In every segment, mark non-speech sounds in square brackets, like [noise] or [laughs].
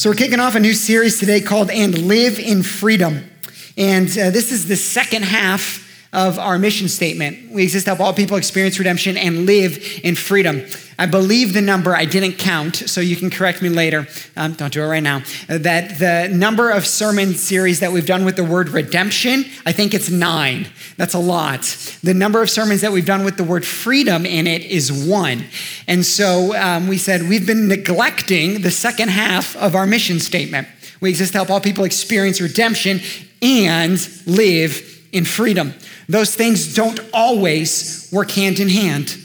So, we're kicking off a new series today called And Live in Freedom. And uh, this is the second half of our mission statement. We exist to help all people experience redemption and live in freedom. I believe the number, I didn't count, so you can correct me later. Um, don't do it right now. Uh, that the number of sermon series that we've done with the word redemption, I think it's nine. That's a lot. The number of sermons that we've done with the word freedom in it is one. And so um, we said we've been neglecting the second half of our mission statement. We exist to help all people experience redemption and live in freedom. Those things don't always work hand in hand.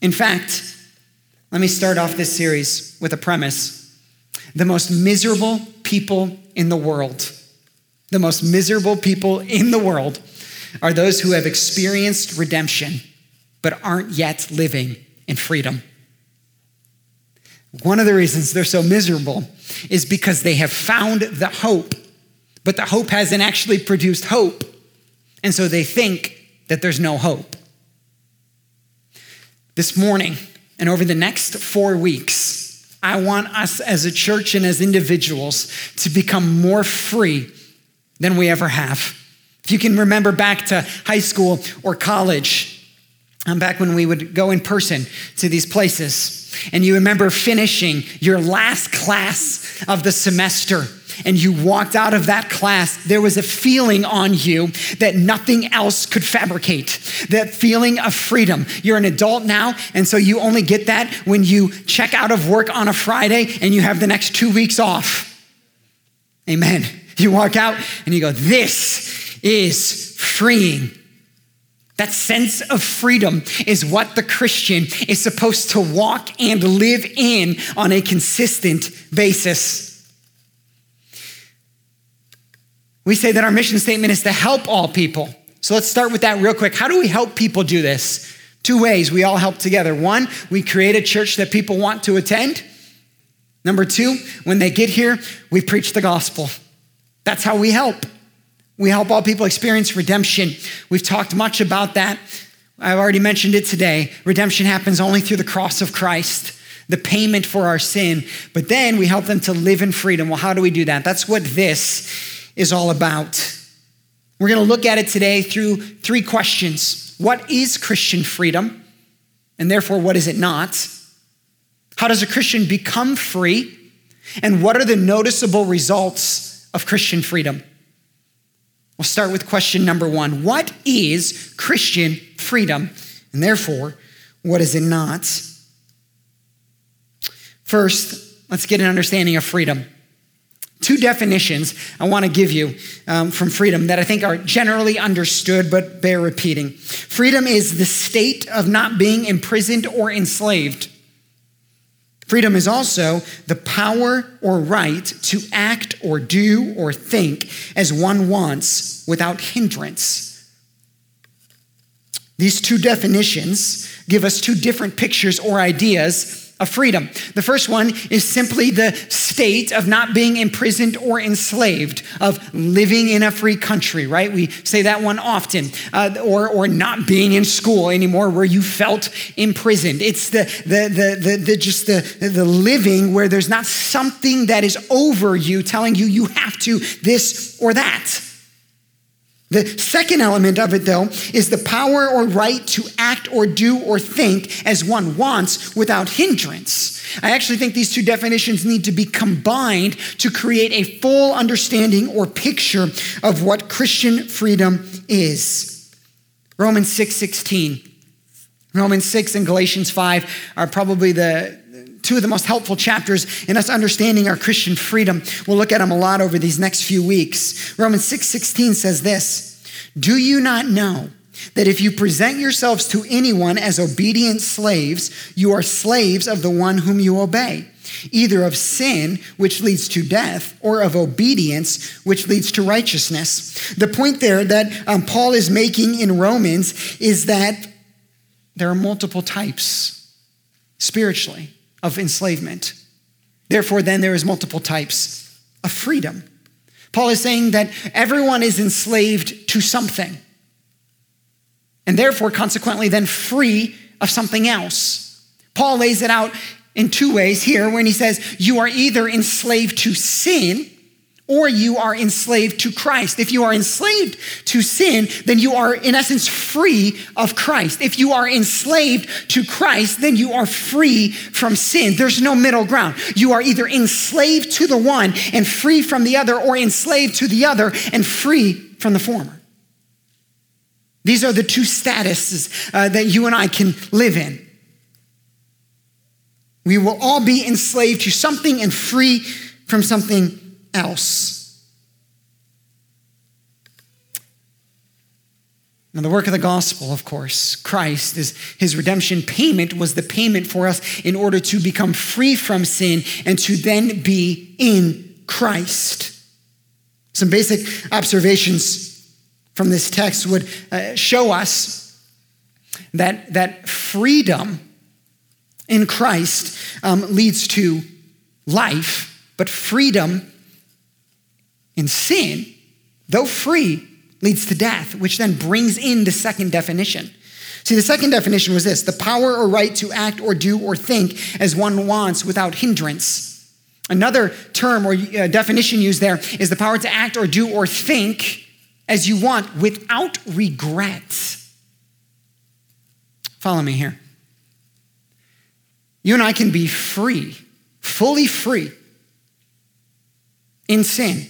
In fact, let me start off this series with a premise. The most miserable people in the world, the most miserable people in the world are those who have experienced redemption but aren't yet living in freedom. One of the reasons they're so miserable is because they have found the hope, but the hope hasn't actually produced hope. And so they think that there's no hope. This morning and over the next four weeks, I want us as a church and as individuals to become more free than we ever have. If you can remember back to high school or college, um, back when we would go in person to these places, and you remember finishing your last class of the semester and you walked out of that class, there was a feeling on you that nothing else could fabricate. That feeling of freedom. You're an adult now, and so you only get that when you check out of work on a Friday and you have the next two weeks off. Amen. You walk out and you go, This is freeing. That sense of freedom is what the Christian is supposed to walk and live in on a consistent basis. We say that our mission statement is to help all people. So let's start with that real quick. How do we help people do this? Two ways we all help together. One, we create a church that people want to attend. Number two, when they get here, we preach the gospel. That's how we help. We help all people experience redemption. We've talked much about that. I've already mentioned it today. Redemption happens only through the cross of Christ, the payment for our sin. But then we help them to live in freedom. Well, how do we do that? That's what this is all about. We're going to look at it today through three questions What is Christian freedom? And therefore, what is it not? How does a Christian become free? And what are the noticeable results of Christian freedom? We'll start with question number one What is Christian freedom? And therefore, what is it not? First, let's get an understanding of freedom two definitions I want to give you um, from freedom that I think are generally understood but bear repeating. Freedom is the state of not being imprisoned or enslaved. Freedom is also the power or right to act or do or think as one wants without hindrance. These two definitions give us two different pictures or ideas of freedom. The first one is simply the state of not being imprisoned or enslaved, of living in a free country, right? We say that one often, uh, or, or not being in school anymore where you felt imprisoned. It's the, the, the, the, the just the, the living where there's not something that is over you telling you you have to this or that. The second element of it, though, is the power or right to act or do or think as one wants without hindrance. I actually think these two definitions need to be combined to create a full understanding or picture of what Christian freedom is. Romans 6 16. Romans 6 and Galatians 5 are probably the two of the most helpful chapters in us understanding our Christian freedom. We'll look at them a lot over these next few weeks. Romans 6 16 says this Do you not know that if you present yourselves to anyone as obedient slaves, you are slaves of the one whom you obey? Either of sin, which leads to death, or of obedience, which leads to righteousness. The point there that um, Paul is making in Romans is that there are multiple types spiritually of enslavement. Therefore, then there is multiple types of freedom. Paul is saying that everyone is enslaved to something, and therefore, consequently, then free of something else. Paul lays it out in two ways here when he says, You are either enslaved to sin or you are enslaved to Christ. If you are enslaved to sin, then you are, in essence, free of Christ. If you are enslaved to Christ, then you are free from sin. There's no middle ground. You are either enslaved to the one and free from the other, or enslaved to the other and free from the former. These are the two statuses uh, that you and I can live in. We will all be enslaved to something and free from something else. Now, the work of the gospel, of course, Christ, is his redemption payment was the payment for us in order to become free from sin and to then be in Christ. Some basic observations from this text would uh, show us that, that freedom in Christ um, leads to life, but freedom in sin, though free, leads to death, which then brings in the second definition. See, the second definition was this the power or right to act or do or think as one wants without hindrance. Another term or uh, definition used there is the power to act or do or think as you want without regrets. Follow me here. You and I can be free, fully free in sin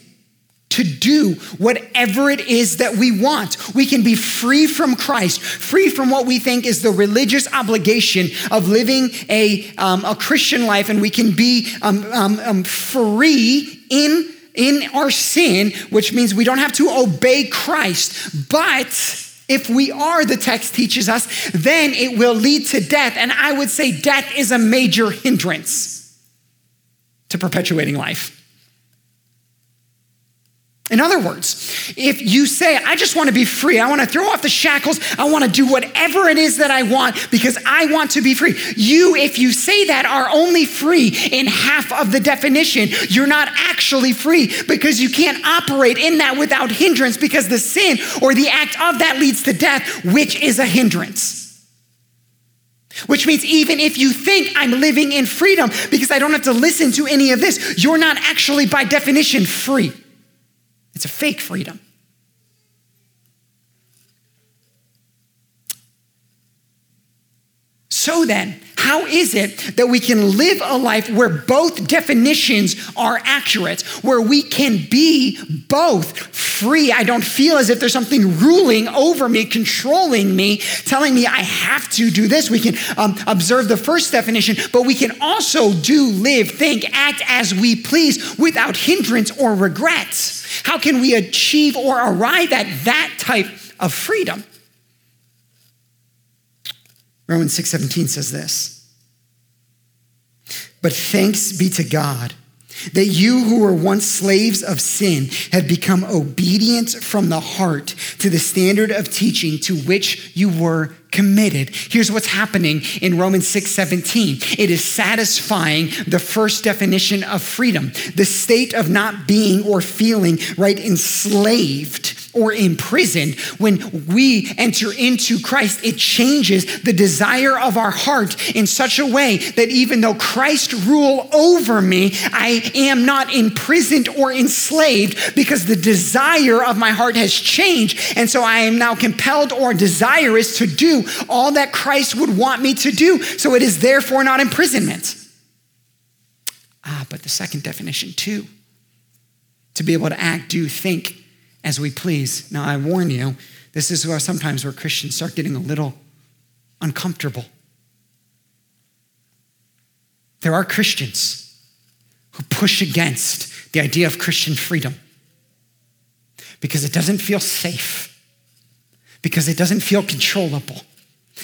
to do whatever it is that we want. We can be free from Christ, free from what we think is the religious obligation of living a, um, a Christian life, and we can be um, um, um free in, in our sin, which means we don't have to obey Christ. But if we are, the text teaches us, then it will lead to death. And I would say death is a major hindrance to perpetuating life. In other words, if you say, I just want to be free, I want to throw off the shackles, I want to do whatever it is that I want because I want to be free. You, if you say that, are only free in half of the definition. You're not actually free because you can't operate in that without hindrance because the sin or the act of that leads to death, which is a hindrance. Which means even if you think I'm living in freedom because I don't have to listen to any of this, you're not actually by definition free. It's a fake freedom. So then, how is it that we can live a life where both definitions are accurate, where we can be both free? I don't feel as if there's something ruling over me, controlling me, telling me I have to do this. We can um, observe the first definition, but we can also do, live, think, act as we please without hindrance or regrets. How can we achieve or arrive at that type of freedom? Romans 6:17 says this. But thanks be to God that you who were once slaves of sin have become obedient from the heart to the standard of teaching to which you were committed. Here's what's happening in Romans 6 17. It is satisfying the first definition of freedom, the state of not being or feeling right enslaved or imprisoned. When we enter into Christ, it changes the desire of our heart in such a way that even though Christ rule over me, I am not imprisoned or enslaved because the desire of my heart has changed. And so I am now compelled or desirous to do all that Christ would want me to do. So it is therefore not imprisonment. Ah, but the second definition, too, to be able to act, do, think as we please. Now, I warn you, this is where sometimes where Christians start getting a little uncomfortable. There are Christians who push against the idea of Christian freedom because it doesn't feel safe, because it doesn't feel controllable,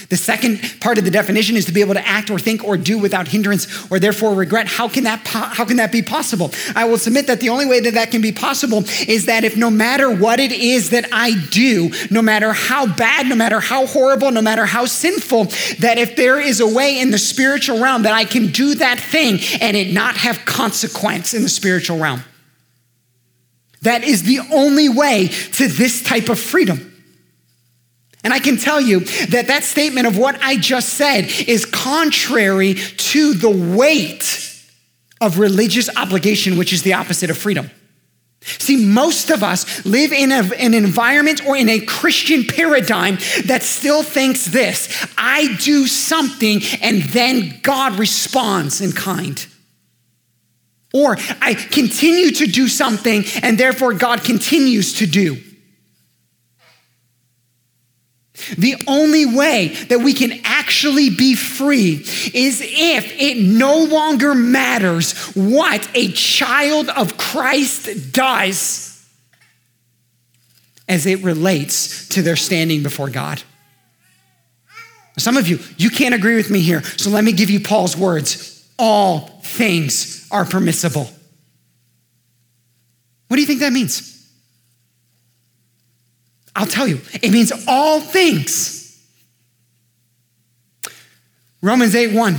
the second part of the definition is to be able to act or think or do without hindrance or therefore regret. How can that po- how can that be possible? I will submit that the only way that that can be possible is that if no matter what it is that I do, no matter how bad, no matter how horrible, no matter how sinful, that if there is a way in the spiritual realm that I can do that thing and it not have consequence in the spiritual realm. That is the only way to this type of freedom. And I can tell you that that statement of what I just said is contrary to the weight of religious obligation, which is the opposite of freedom. See, most of us live in a, an environment or in a Christian paradigm that still thinks this I do something and then God responds in kind. Or I continue to do something and therefore God continues to do. The only way that we can actually be free is if it no longer matters what a child of Christ does as it relates to their standing before God. Some of you, you can't agree with me here, so let me give you Paul's words. All things are permissible. What do you think that means? I'll tell you, it means all things. Romans 8 1.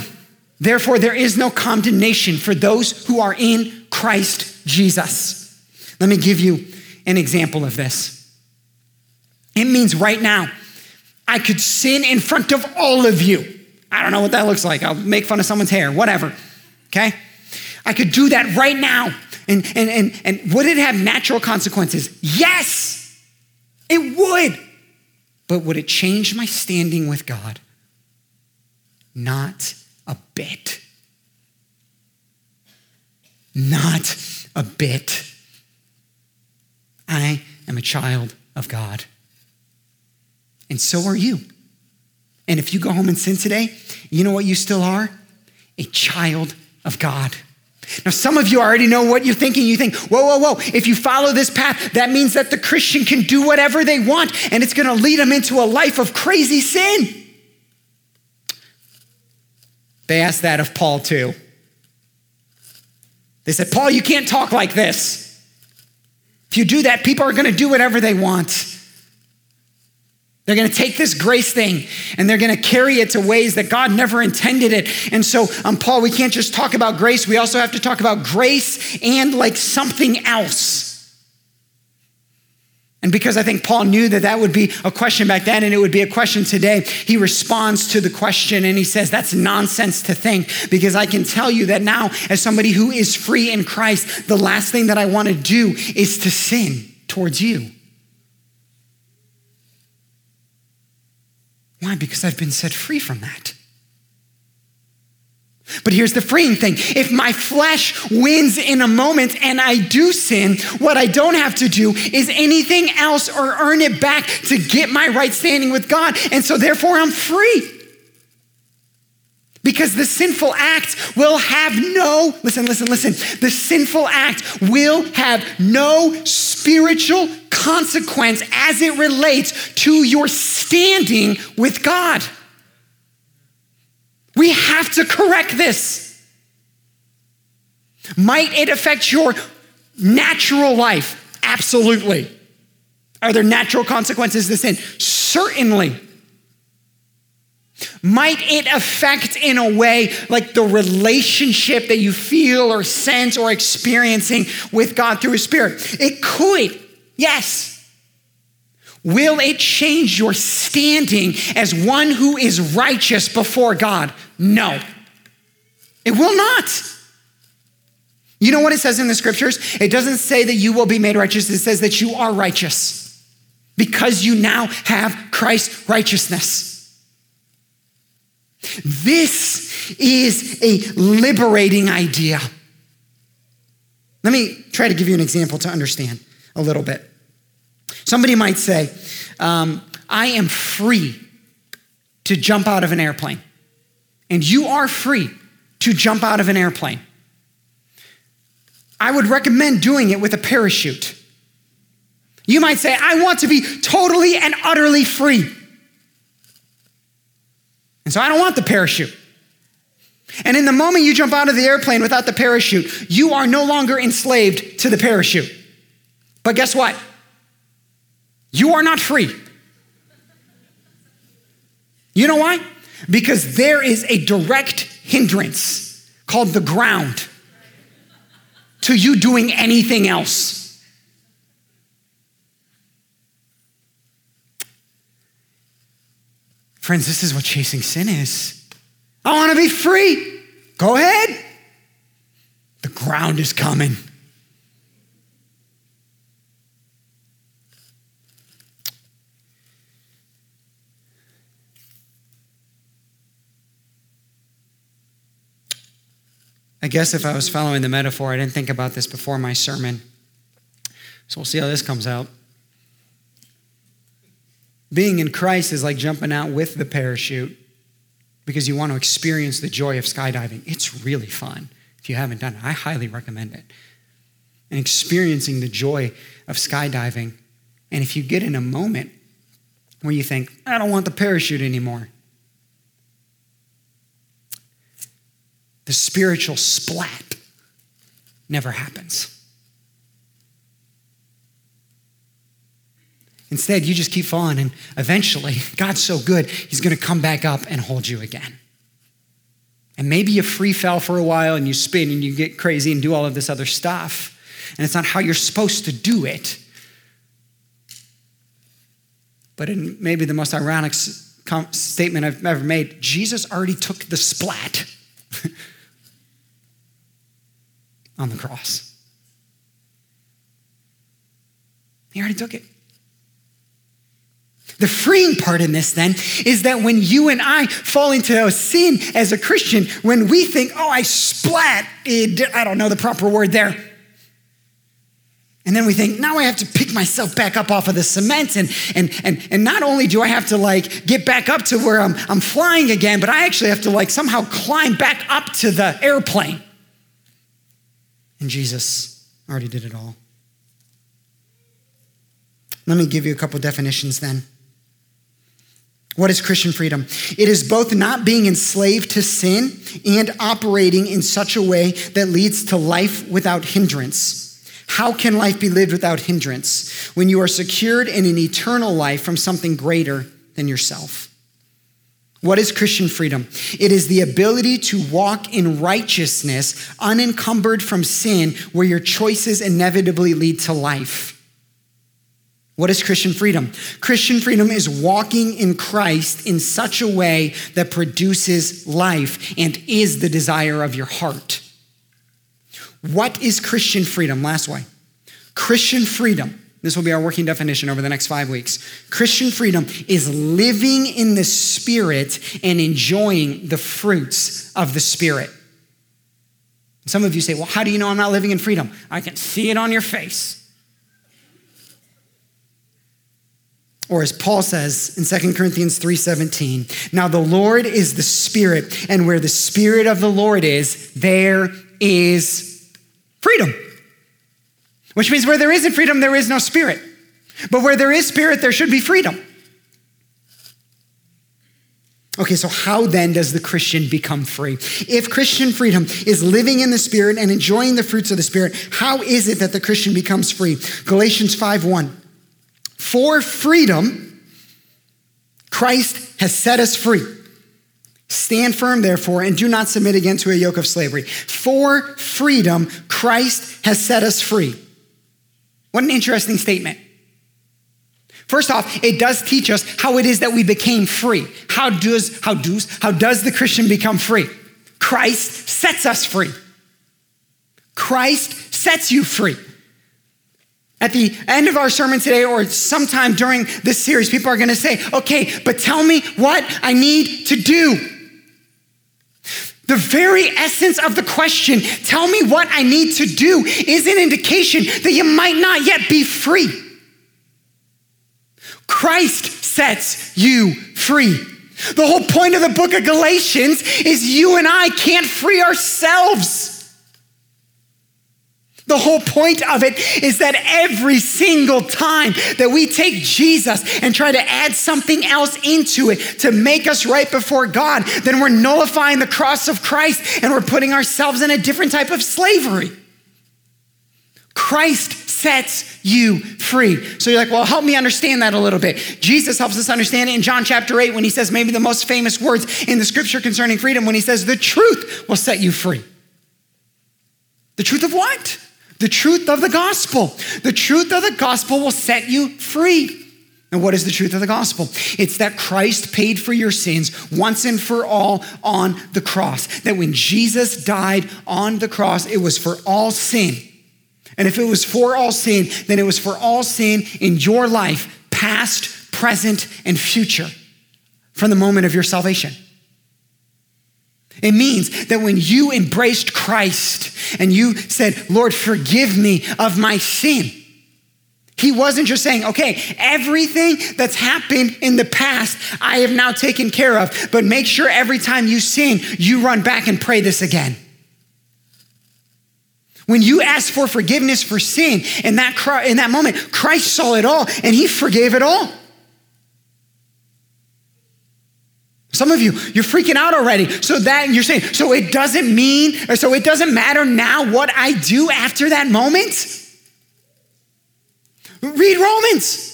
Therefore, there is no condemnation for those who are in Christ Jesus. Let me give you an example of this. It means right now, I could sin in front of all of you. I don't know what that looks like. I'll make fun of someone's hair, whatever. Okay? I could do that right now. And, and, and, and would it have natural consequences? Yes. It would. But would it change my standing with God? Not a bit. Not a bit. I am a child of God. And so are you. And if you go home and sin today, you know what you still are? A child of God. Now, some of you already know what you're thinking. You think, whoa, whoa, whoa. If you follow this path, that means that the Christian can do whatever they want and it's going to lead them into a life of crazy sin. They asked that of Paul too. They said, Paul, you can't talk like this. If you do that, people are going to do whatever they want. They're going to take this grace thing and they're going to carry it to ways that God never intended it. And so, um, Paul, we can't just talk about grace. We also have to talk about grace and like something else. And because I think Paul knew that that would be a question back then and it would be a question today, he responds to the question and he says, That's nonsense to think. Because I can tell you that now, as somebody who is free in Christ, the last thing that I want to do is to sin towards you. Why? Because I've been set free from that. But here's the freeing thing. If my flesh wins in a moment and I do sin, what I don't have to do is anything else or earn it back to get my right standing with God. And so therefore I'm free. Because the sinful act will have no, listen, listen, listen. The sinful act will have no spiritual consequence as it relates to your standing with God. We have to correct this. Might it affect your natural life? Absolutely. Are there natural consequences to sin? Certainly. Might it affect in a way like the relationship that you feel or sense or experiencing with God through His Spirit? It could, yes. Will it change your standing as one who is righteous before God? No. It will not. You know what it says in the scriptures? It doesn't say that you will be made righteous, it says that you are righteous because you now have Christ's righteousness. This is a liberating idea. Let me try to give you an example to understand a little bit. Somebody might say, um, I am free to jump out of an airplane. And you are free to jump out of an airplane. I would recommend doing it with a parachute. You might say, I want to be totally and utterly free. And so I don't want the parachute. And in the moment you jump out of the airplane without the parachute, you are no longer enslaved to the parachute. But guess what? You are not free. You know why? Because there is a direct hindrance called the ground to you doing anything else. Friends, this is what chasing sin is. I want to be free. Go ahead. The ground is coming. I guess if I was following the metaphor, I didn't think about this before my sermon. So we'll see how this comes out. Being in Christ is like jumping out with the parachute because you want to experience the joy of skydiving. It's really fun. If you haven't done it, I highly recommend it. And experiencing the joy of skydiving. And if you get in a moment where you think, I don't want the parachute anymore, the spiritual splat never happens. Instead, you just keep falling, and eventually, God's so good, He's going to come back up and hold you again. And maybe you free fell for a while and you spin and you get crazy and do all of this other stuff. And it's not how you're supposed to do it. But in maybe the most ironic statement I've ever made, Jesus already took the splat [laughs] on the cross. He already took it. The freeing part in this then is that when you and I fall into a sin as a Christian, when we think, oh, I splat, I don't know the proper word there. And then we think, now I have to pick myself back up off of the cement. And, and, and, and not only do I have to like get back up to where I'm, I'm flying again, but I actually have to like somehow climb back up to the airplane. And Jesus already did it all. Let me give you a couple definitions then. What is Christian freedom? It is both not being enslaved to sin and operating in such a way that leads to life without hindrance. How can life be lived without hindrance when you are secured in an eternal life from something greater than yourself? What is Christian freedom? It is the ability to walk in righteousness, unencumbered from sin, where your choices inevitably lead to life. What is Christian freedom? Christian freedom is walking in Christ in such a way that produces life and is the desire of your heart. What is Christian freedom? Last way. Christian freedom, this will be our working definition over the next five weeks. Christian freedom is living in the Spirit and enjoying the fruits of the Spirit. Some of you say, Well, how do you know I'm not living in freedom? I can see it on your face. Or as Paul says in 2 Corinthians 3:17, now the Lord is the Spirit, and where the Spirit of the Lord is, there is freedom. Which means where there isn't freedom, there is no spirit. But where there is spirit, there should be freedom. Okay, so how then does the Christian become free? If Christian freedom is living in the Spirit and enjoying the fruits of the Spirit, how is it that the Christian becomes free? Galatians 5 1. For freedom, Christ has set us free. Stand firm, therefore, and do not submit again to a yoke of slavery. For freedom, Christ has set us free. What an interesting statement. First off, it does teach us how it is that we became free. How does, how does, how does the Christian become free? Christ sets us free. Christ sets you free. At the end of our sermon today, or sometime during this series, people are going to say, okay, but tell me what I need to do. The very essence of the question, tell me what I need to do, is an indication that you might not yet be free. Christ sets you free. The whole point of the book of Galatians is you and I can't free ourselves. The whole point of it is that every single time that we take Jesus and try to add something else into it to make us right before God, then we're nullifying the cross of Christ and we're putting ourselves in a different type of slavery. Christ sets you free. So you're like, well, help me understand that a little bit. Jesus helps us understand it in John chapter 8 when he says maybe the most famous words in the scripture concerning freedom when he says, the truth will set you free. The truth of what? The truth of the gospel. The truth of the gospel will set you free. And what is the truth of the gospel? It's that Christ paid for your sins once and for all on the cross. That when Jesus died on the cross, it was for all sin. And if it was for all sin, then it was for all sin in your life, past, present, and future, from the moment of your salvation. It means that when you embraced Christ and you said, Lord, forgive me of my sin, he wasn't just saying, okay, everything that's happened in the past, I have now taken care of, but make sure every time you sin, you run back and pray this again. When you ask for forgiveness for sin in that, in that moment, Christ saw it all and he forgave it all. Some of you, you're freaking out already. So that you're saying, so it doesn't mean, or so it doesn't matter now what I do after that moment? Read Romans.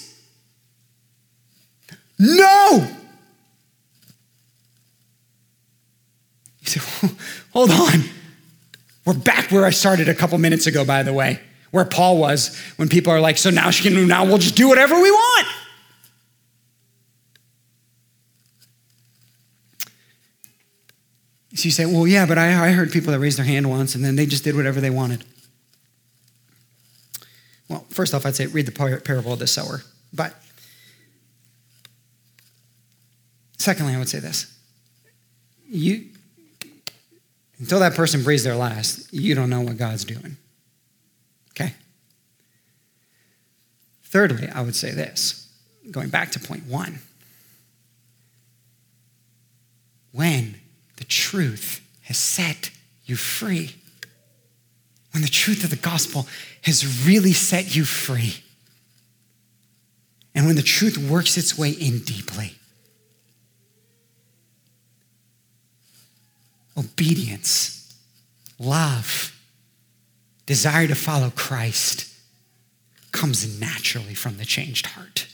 No. You say, hold on. We're back where I started a couple minutes ago, by the way, where Paul was when people are like, so now she can, now we'll just do whatever we want. So you say, well, yeah, but I, I heard people that raised their hand once and then they just did whatever they wanted. Well, first off, I'd say read the parable of the sower. But secondly, I would say this. You, until that person breathes their last, you don't know what God's doing. Okay? Thirdly, I would say this, going back to point one. When the truth has set you free, when the truth of the gospel has really set you free. And when the truth works its way in deeply, obedience, love, desire to follow Christ comes naturally from the changed heart.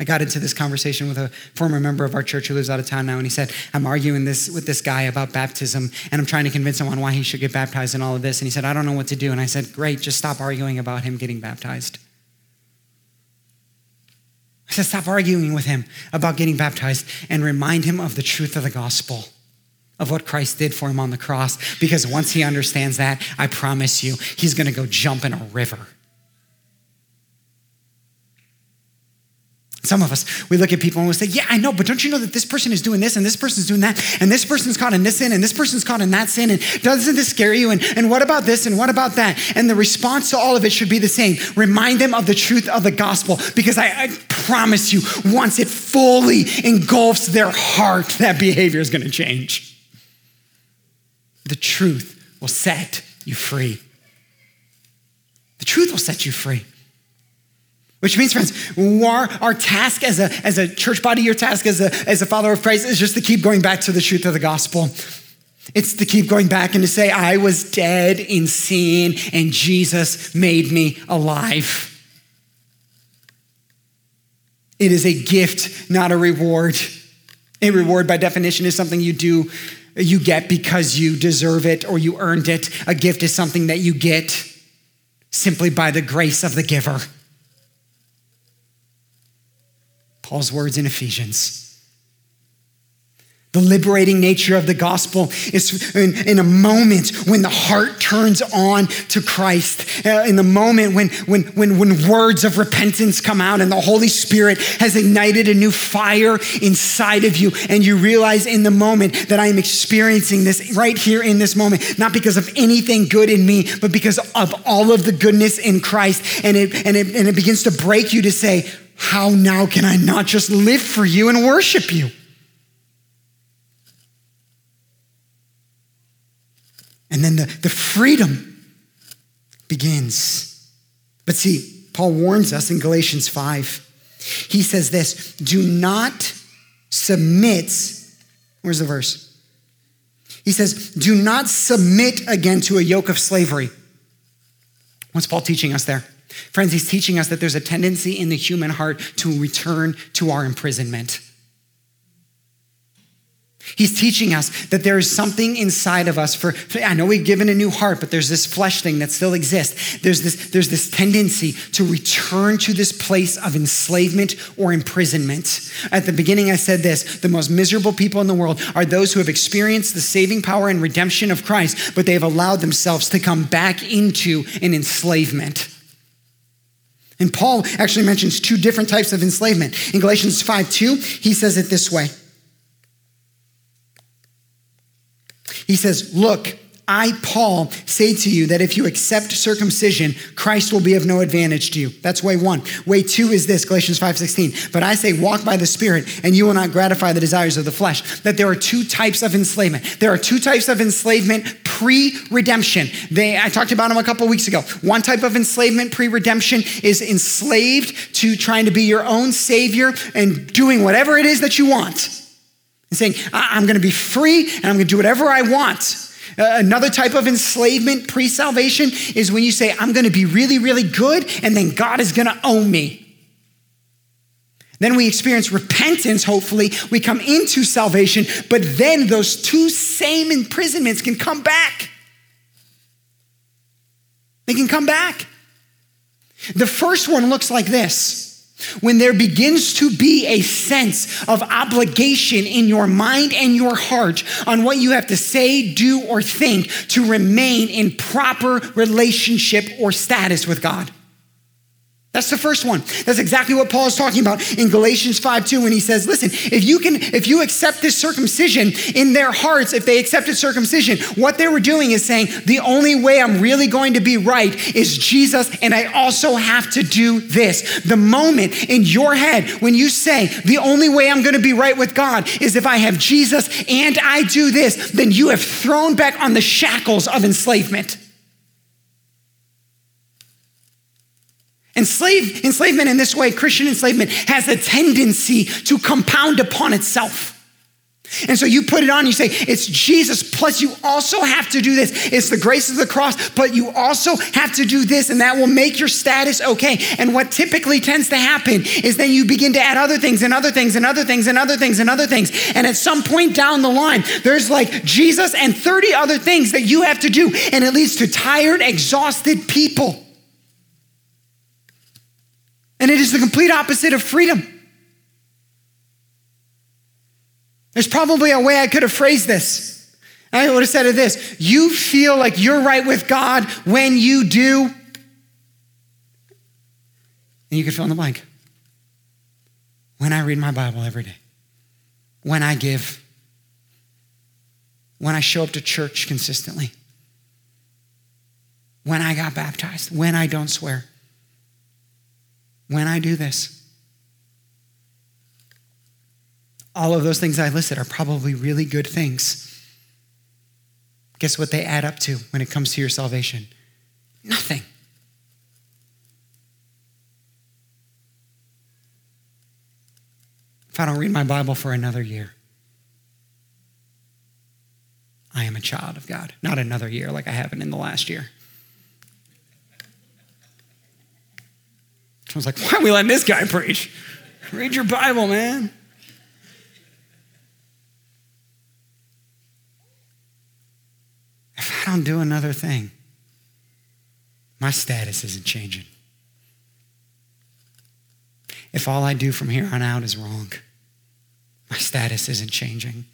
I got into this conversation with a former member of our church who lives out of town now, and he said, I'm arguing this with this guy about baptism, and I'm trying to convince him on why he should get baptized and all of this. And he said, I don't know what to do. And I said, Great, just stop arguing about him getting baptized. I said, Stop arguing with him about getting baptized and remind him of the truth of the gospel, of what Christ did for him on the cross. Because once he understands that, I promise you, he's going to go jump in a river Some of us, we look at people and we say, Yeah, I know, but don't you know that this person is doing this and this person's doing that and this person's caught in this sin and this person's caught in that sin and doesn't this scare you? And, and what about this and what about that? And the response to all of it should be the same. Remind them of the truth of the gospel because I, I promise you, once it fully engulfs their heart, that behavior is going to change. The truth will set you free. The truth will set you free. Which means, friends, our, our task as a, as a church body, your task as a, as a follower of Christ is just to keep going back to the truth of the gospel. It's to keep going back and to say, I was dead in sin and Jesus made me alive. It is a gift, not a reward. A reward, by definition, is something you do, you get because you deserve it or you earned it. A gift is something that you get simply by the grace of the giver. Paul's words in Ephesians. The liberating nature of the gospel is in, in, a moment when the heart turns on to Christ, uh, in the moment when, when, when, when words of repentance come out and the Holy Spirit has ignited a new fire inside of you, and you realize in the moment that I am experiencing this right here in this moment, not because of anything good in me, but because of all of the goodness in Christ. And it, and it, and it begins to break you to say, how now can I not just live for you and worship you? And then the, the freedom begins. But see, Paul warns us in Galatians 5. He says this do not submit. Where's the verse? He says, do not submit again to a yoke of slavery. What's Paul teaching us there? Friends, he's teaching us that there's a tendency in the human heart to return to our imprisonment. He's teaching us that there is something inside of us for, I know we've given a new heart, but there's this flesh thing that still exists. There's this, there's this tendency to return to this place of enslavement or imprisonment. At the beginning, I said this the most miserable people in the world are those who have experienced the saving power and redemption of Christ, but they have allowed themselves to come back into an enslavement. And Paul actually mentions two different types of enslavement. In Galatians 5 2, he says it this way. He says, Look, I, Paul, say to you that if you accept circumcision, Christ will be of no advantage to you. That's way one. Way two is this, Galatians 5.16. But I say, walk by the Spirit, and you will not gratify the desires of the flesh. That there are two types of enslavement. There are two types of enslavement pre-redemption. They, I talked about them a couple weeks ago. One type of enslavement pre-redemption is enslaved to trying to be your own savior and doing whatever it is that you want. And saying, I'm going to be free and I'm going to do whatever I want. Uh, another type of enslavement pre salvation is when you say, I'm going to be really, really good, and then God is going to own me. Then we experience repentance, hopefully. We come into salvation, but then those two same imprisonments can come back. They can come back. The first one looks like this when there begins to be a sense of obligation in your mind and your heart on what you have to say, do, or think to remain in proper relationship or status with God. That's the first one. That's exactly what Paul is talking about in Galatians 5 2 when he says, Listen, if you can, if you accept this circumcision in their hearts, if they accepted circumcision, what they were doing is saying, The only way I'm really going to be right is Jesus, and I also have to do this. The moment in your head when you say, The only way I'm going to be right with God is if I have Jesus and I do this, then you have thrown back on the shackles of enslavement. Enslave, enslavement in this way, Christian enslavement, has a tendency to compound upon itself. And so you put it on, you say, it's Jesus, plus you also have to do this. It's the grace of the cross, but you also have to do this, and that will make your status okay. And what typically tends to happen is then you begin to add other things and other things and other things and other things and other things. And at some point down the line, there's like Jesus and 30 other things that you have to do, and it leads to tired, exhausted people. And it is the complete opposite of freedom. There's probably a way I could have phrased this. I would have said it this You feel like you're right with God when you do. And you could fill in the blank. When I read my Bible every day, when I give, when I show up to church consistently, when I got baptized, when I don't swear when I do this. All of those things I listed are probably really good things. Guess what they add up to when it comes to your salvation? Nothing. If I don't read my Bible for another year, I am a child of God. Not another year like I haven't in the last year. I was like, why are we letting this guy preach? Read your Bible, man. If I don't do another thing, my status isn't changing. If all I do from here on out is wrong, my status isn't changing.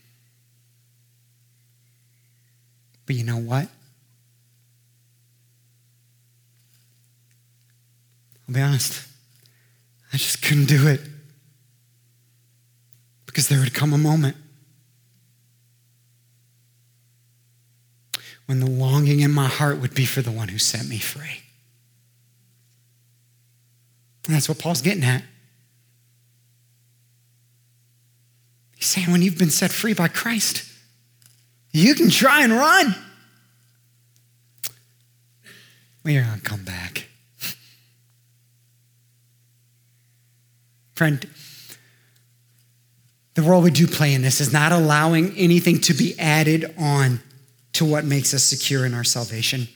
But you know what? I'll be honest, I just couldn't do it. Because there would come a moment when the longing in my heart would be for the one who set me free. And that's what Paul's getting at. He's saying when you've been set free by Christ, you can try and run. Well, you're going to come back. Friend, the role we do play in this is not allowing anything to be added on to what makes us secure in our salvation.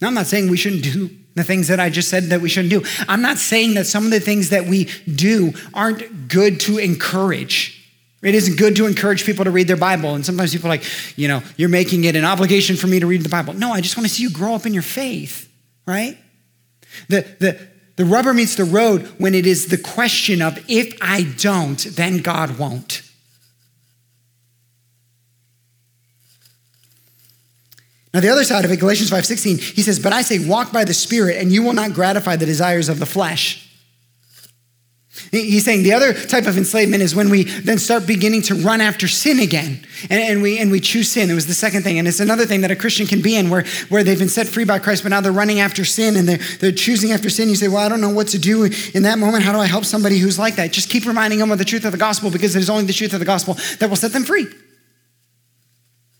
Now, I'm not saying we shouldn't do the things that I just said that we shouldn't do. I'm not saying that some of the things that we do aren't good to encourage. It isn't good to encourage people to read their Bible. And sometimes people are like, you know, you're making it an obligation for me to read the Bible. No, I just want to see you grow up in your faith, right? The, the, the rubber meets the road when it is the question of if I don't, then God won't. Now, the other side of it, Galatians 5:16, he says, But I say, walk by the Spirit, and you will not gratify the desires of the flesh. He's saying the other type of enslavement is when we then start beginning to run after sin again and, and, we, and we choose sin. It was the second thing. And it's another thing that a Christian can be in where, where they've been set free by Christ, but now they're running after sin and they're, they're choosing after sin. You say, Well, I don't know what to do in that moment. How do I help somebody who's like that? Just keep reminding them of the truth of the gospel because it is only the truth of the gospel that will set them free.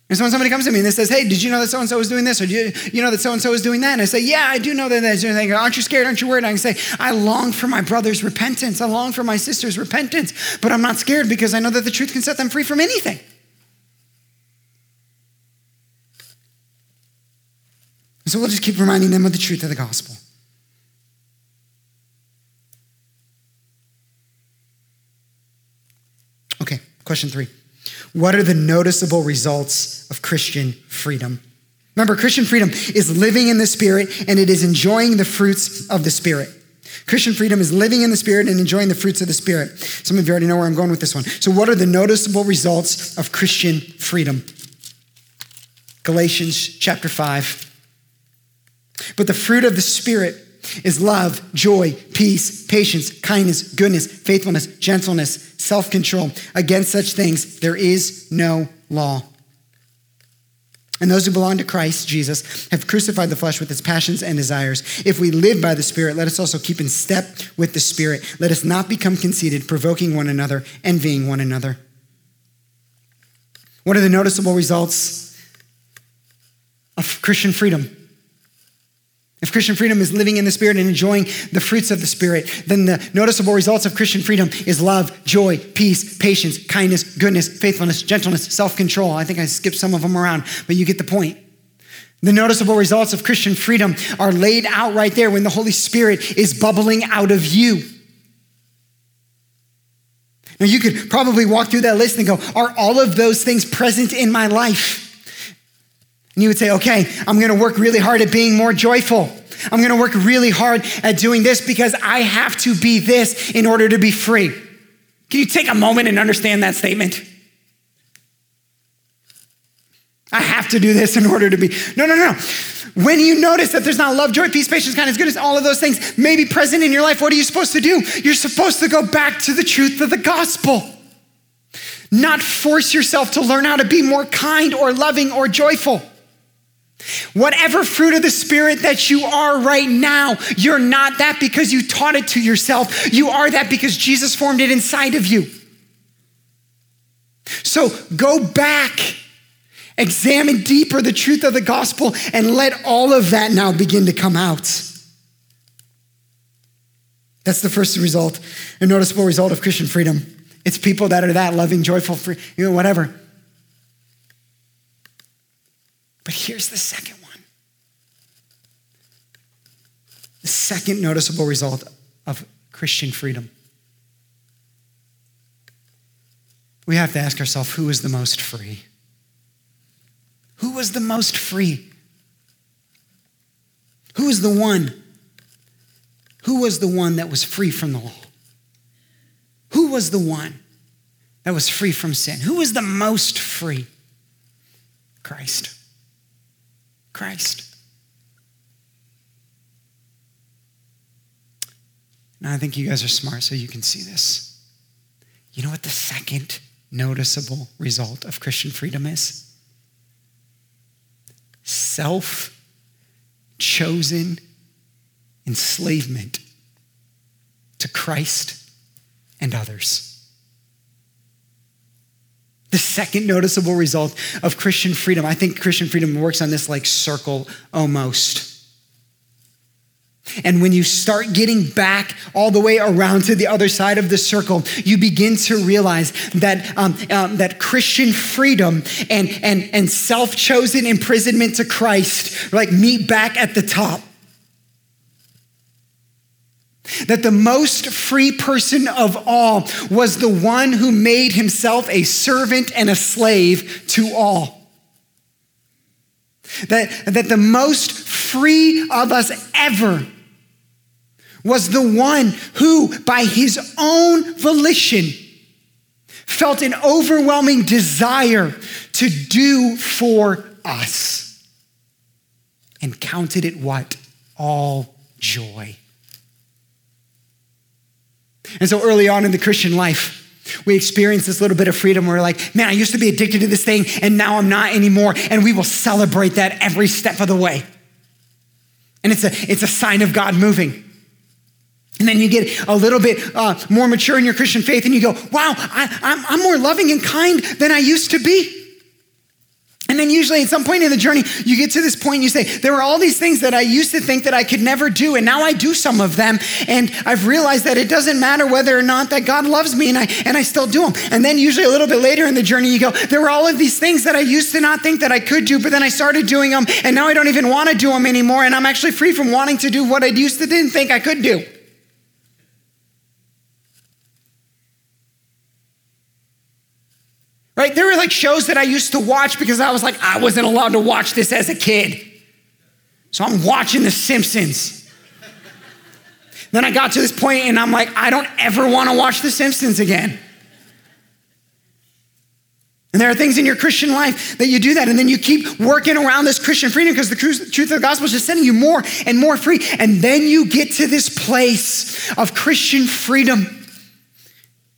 And so when somebody comes to me and they says, hey, did you know that so-and-so was doing this? Or do you, you know that so-and-so is doing that? And I say, yeah, I do know that that's doing that. Aren't you scared? Aren't you worried? And I can say, I long for my brother's repentance. I long for my sister's repentance. But I'm not scared because I know that the truth can set them free from anything. So we'll just keep reminding them of the truth of the gospel. Okay, question three. What are the noticeable results of Christian freedom? Remember, Christian freedom is living in the Spirit and it is enjoying the fruits of the Spirit. Christian freedom is living in the Spirit and enjoying the fruits of the Spirit. Some of you already know where I'm going with this one. So, what are the noticeable results of Christian freedom? Galatians chapter 5. But the fruit of the Spirit is love, joy, peace, patience, kindness, goodness, faithfulness, gentleness, self control. Against such things, there is no law. And those who belong to Christ Jesus have crucified the flesh with its passions and desires. If we live by the Spirit, let us also keep in step with the Spirit. Let us not become conceited, provoking one another, envying one another. What are the noticeable results of Christian freedom? If Christian freedom is living in the Spirit and enjoying the fruits of the Spirit, then the noticeable results of Christian freedom is love, joy, peace, patience, kindness, goodness, faithfulness, gentleness, self control. I think I skipped some of them around, but you get the point. The noticeable results of Christian freedom are laid out right there when the Holy Spirit is bubbling out of you. Now, you could probably walk through that list and go, Are all of those things present in my life? And you would say, okay, I'm gonna work really hard at being more joyful. I'm gonna work really hard at doing this because I have to be this in order to be free. Can you take a moment and understand that statement? I have to do this in order to be. No, no, no. When you notice that there's not love, joy, peace, patience, kindness, goodness, all of those things may be present in your life, what are you supposed to do? You're supposed to go back to the truth of the gospel. Not force yourself to learn how to be more kind or loving or joyful. Whatever fruit of the Spirit that you are right now, you're not that because you taught it to yourself. You are that because Jesus formed it inside of you. So go back, examine deeper the truth of the gospel, and let all of that now begin to come out. That's the first result, a noticeable result of Christian freedom. It's people that are that loving, joyful, free, you know, whatever. But here's the second one the second noticeable result of Christian freedom. We have to ask ourselves who is the most free? Who was the most free? Who is the one? Who was the one that was free from the law? Who was the one that was free from sin? Who was the most free? Christ. Christ. Now, I think you guys are smart, so you can see this. You know what the second noticeable result of Christian freedom is? Self chosen enslavement to Christ and others. The second noticeable result of Christian freedom, I think Christian freedom works on this like circle almost. And when you start getting back all the way around to the other side of the circle, you begin to realize that, um, um, that Christian freedom and, and, and self chosen imprisonment to Christ like meet back at the top. That the most free person of all was the one who made himself a servant and a slave to all. That, that the most free of us ever was the one who, by his own volition, felt an overwhelming desire to do for us and counted it what? All joy. And so early on in the Christian life, we experience this little bit of freedom we're like, man, I used to be addicted to this thing and now I'm not anymore. And we will celebrate that every step of the way. And it's a, it's a sign of God moving. And then you get a little bit uh, more mature in your Christian faith and you go, wow, I, I'm, I'm more loving and kind than I used to be. And then usually at some point in the journey, you get to this point and you say, there were all these things that I used to think that I could never do, and now I do some of them. And I've realized that it doesn't matter whether or not that God loves me, and I, and I still do them. And then usually a little bit later in the journey, you go, there were all of these things that I used to not think that I could do, but then I started doing them, and now I don't even want to do them anymore, and I'm actually free from wanting to do what I used to didn't think I could do. Right? There were like shows that I used to watch because I was like, I wasn't allowed to watch this as a kid. So I'm watching The Simpsons. then I got to this point and I'm like, I don't ever want to watch The Simpsons again. And there are things in your Christian life that you do that, and then you keep working around this Christian freedom because the truth of the gospel is just setting you more and more free. And then you get to this place of Christian freedom.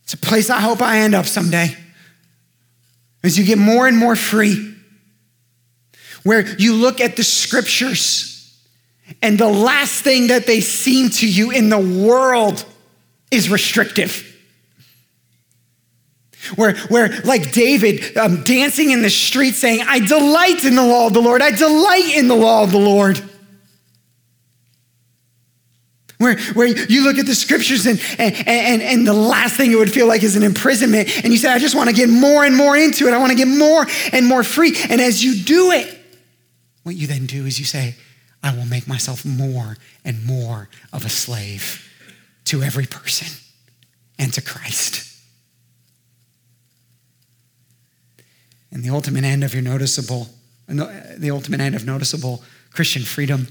It's a place I hope I end up someday as you get more and more free, where you look at the scriptures and the last thing that they seem to you in the world is restrictive. Where, where like David um, dancing in the street saying, I delight in the law of the Lord, I delight in the law of the Lord. Where, where you look at the scriptures and, and, and, and the last thing it would feel like is an imprisonment. And you say, I just want to get more and more into it. I want to get more and more free. And as you do it, what you then do is you say, I will make myself more and more of a slave to every person and to Christ. And the ultimate end of your noticeable, the ultimate end of noticeable Christian freedom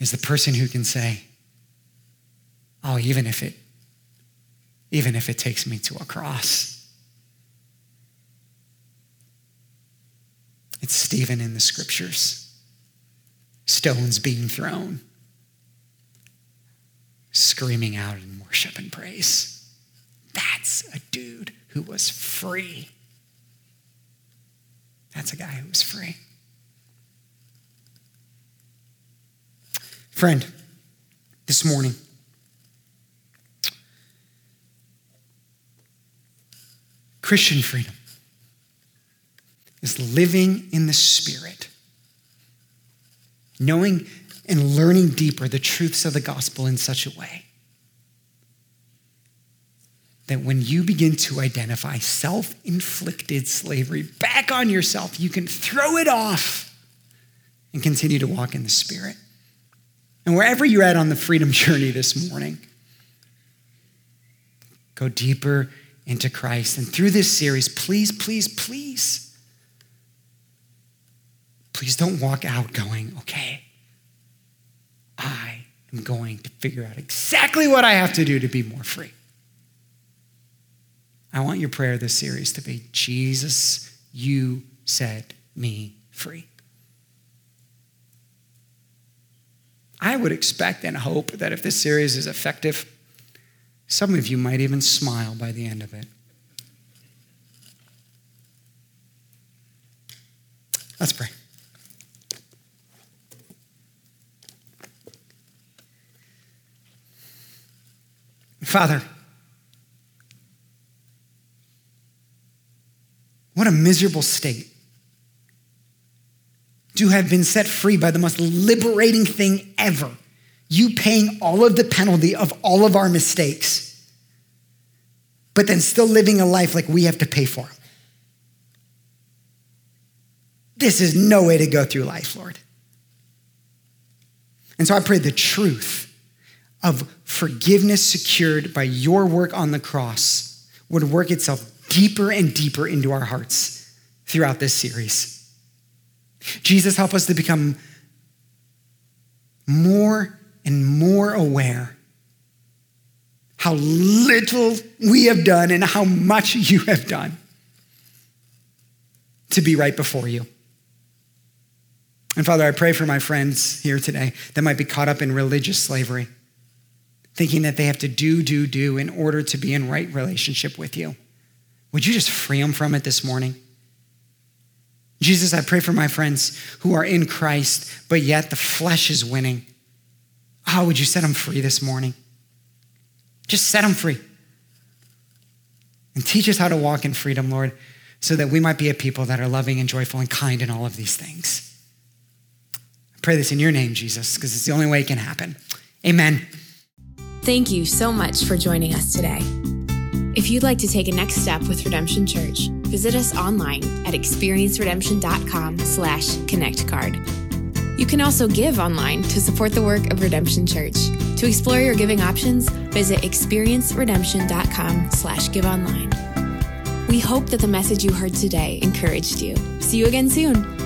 is the person who can say, Oh, even if it even if it takes me to a cross. It's Stephen in the scriptures. Stones being thrown, screaming out in worship and praise. That's a dude who was free. That's a guy who was free. Friend, this morning, Christian freedom is living in the Spirit, knowing and learning deeper the truths of the gospel in such a way that when you begin to identify self inflicted slavery back on yourself, you can throw it off and continue to walk in the Spirit. And wherever you're at on the freedom journey this morning, go deeper into Christ. And through this series, please, please, please, please don't walk out going, okay, I am going to figure out exactly what I have to do to be more free. I want your prayer this series to be Jesus, you set me free. I would expect and hope that if this series is effective, some of you might even smile by the end of it. Let's pray. Father, what a miserable state to have been set free by the most liberating thing ever you paying all of the penalty of all of our mistakes, but then still living a life like we have to pay for. This is no way to go through life, Lord. And so I pray the truth of forgiveness secured by your work on the cross would work itself deeper and deeper into our hearts throughout this series. Jesus, help us to become more and more aware how little we have done and how much [laughs] you have done to be right before you. And Father, I pray for my friends here today that might be caught up in religious slavery, thinking that they have to do, do, do in order to be in right relationship with you. Would you just free them from it this morning? Jesus, I pray for my friends who are in Christ, but yet the flesh is winning. How oh, would you set them free this morning? Just set them free. And teach us how to walk in freedom, Lord, so that we might be a people that are loving and joyful and kind in all of these things. I pray this in your name, Jesus, because it's the only way it can happen. Amen. Thank you so much for joining us today. If you'd like to take a next step with Redemption Church, visit us online at experienceredemption.com slash connectcard. You can also give online to support the work of Redemption Church. To explore your giving options, visit experienceredemption.com slash give online. We hope that the message you heard today encouraged you. See you again soon.